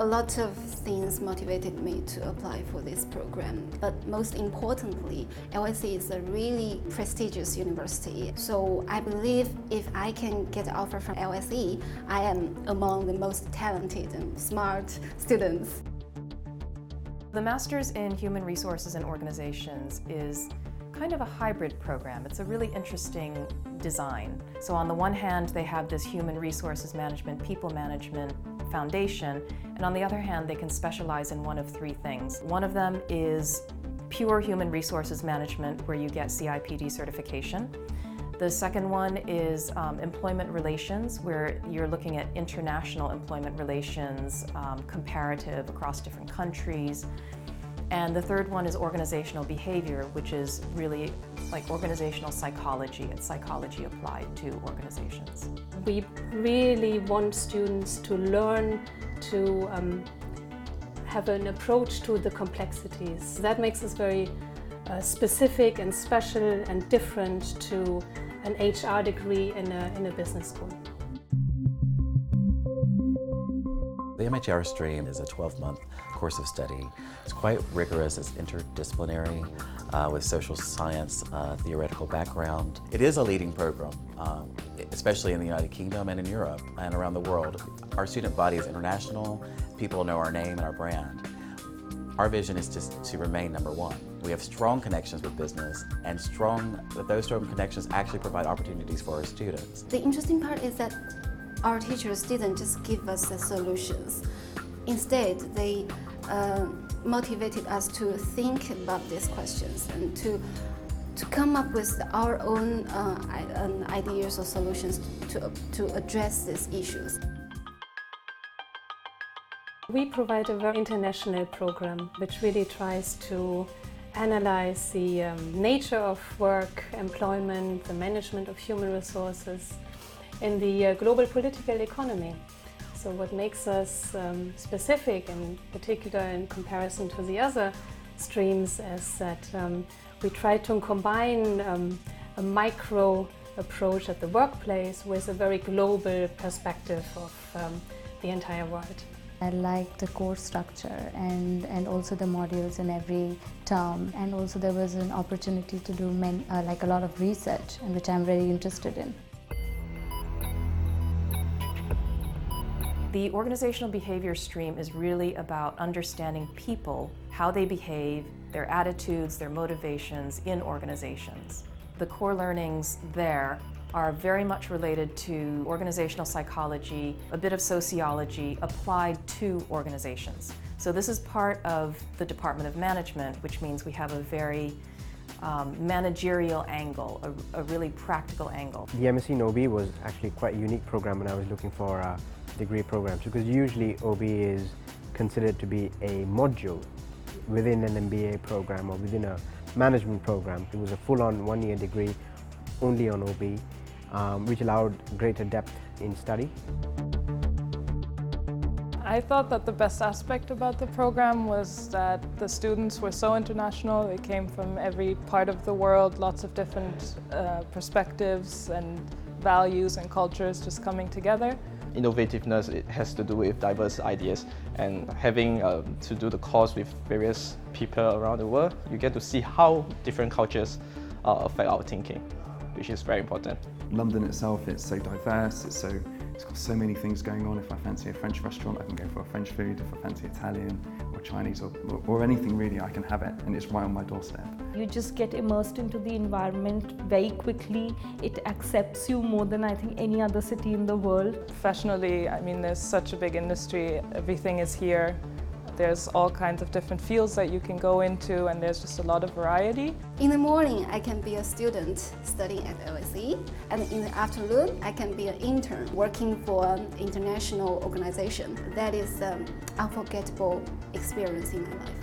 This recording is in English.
A lot of things motivated me to apply for this program, but most importantly, LSE is a really prestigious university. So I believe if I can get an offer from LSE, I am among the most talented and smart students. The Masters in Human Resources and Organizations is kind of a hybrid program. It's a really interesting design. So on the one hand, they have this human resources management, people management foundation, and on the other hand, they can specialize in one of three things. One of them is pure human resources management, where you get CIPD certification. The second one is um, employment relations, where you're looking at international employment relations, um, comparative across different countries. And the third one is organizational behavior, which is really like organizational psychology. It's psychology applied to organizations. We really want students to learn to um, have an approach to the complexities. That makes us very uh, specific and special and different to an HR degree in a, in a business school. The MHR stream is a 12-month course of study. It's quite rigorous, it's interdisciplinary uh, with social science uh, theoretical background. It is a leading program, um, especially in the United Kingdom and in Europe and around the world. Our student body is international, people know our name and our brand. Our vision is just to remain number one. We have strong connections with business and strong, those strong connections actually provide opportunities for our students. The interesting part is that our teachers didn't just give us the solutions. Instead, they uh, motivated us to think about these questions and to to come up with our own uh, ideas or solutions to, to address these issues. We provide a very international program which really tries to analyze the um, nature of work, employment, the management of human resources in the uh, global political economy. So what makes us um, specific in particular in comparison to the other streams is that um, we try to combine um, a micro approach at the workplace with a very global perspective of um, the entire world. I like the course structure and, and also the modules in every term and also there was an opportunity to do many, uh, like a lot of research which I'm very interested in. The organizational behavior stream is really about understanding people, how they behave, their attitudes, their motivations in organizations. The core learnings there are very much related to organizational psychology, a bit of sociology applied to organizations. So this is part of the Department of Management, which means we have a very um, managerial angle, a, a, really practical angle. The MSc in OB was actually quite a unique program when I was looking for uh, degree programs because usually OB is considered to be a module within an MBA program or within a management program. It was a full-on one-year degree only on OB um, which allowed greater depth in study. I thought that the best aspect about the program was that the students were so international. They came from every part of the world, lots of different uh, perspectives and values and cultures just coming together. Innovativeness it has to do with diverse ideas and having um, to do the course with various people around the world, you get to see how different cultures uh, affect our thinking, which is very important. London itself, it's so diverse, it's so it's got so many things going on. If I fancy a French restaurant, I can go for a French food. If I fancy Italian or Chinese or, or, anything really, I can have it and it's right on my doorstep. You just get immersed into the environment very quickly. It accepts you more than I think any other city in the world. Professionally, I mean, there's such a big industry. Everything is here. There's all kinds of different fields that you can go into and there's just a lot of variety. In the morning, I can be a student studying at LSE and in the afternoon, I can be an intern working for an international organization. That is an unforgettable experience in my life.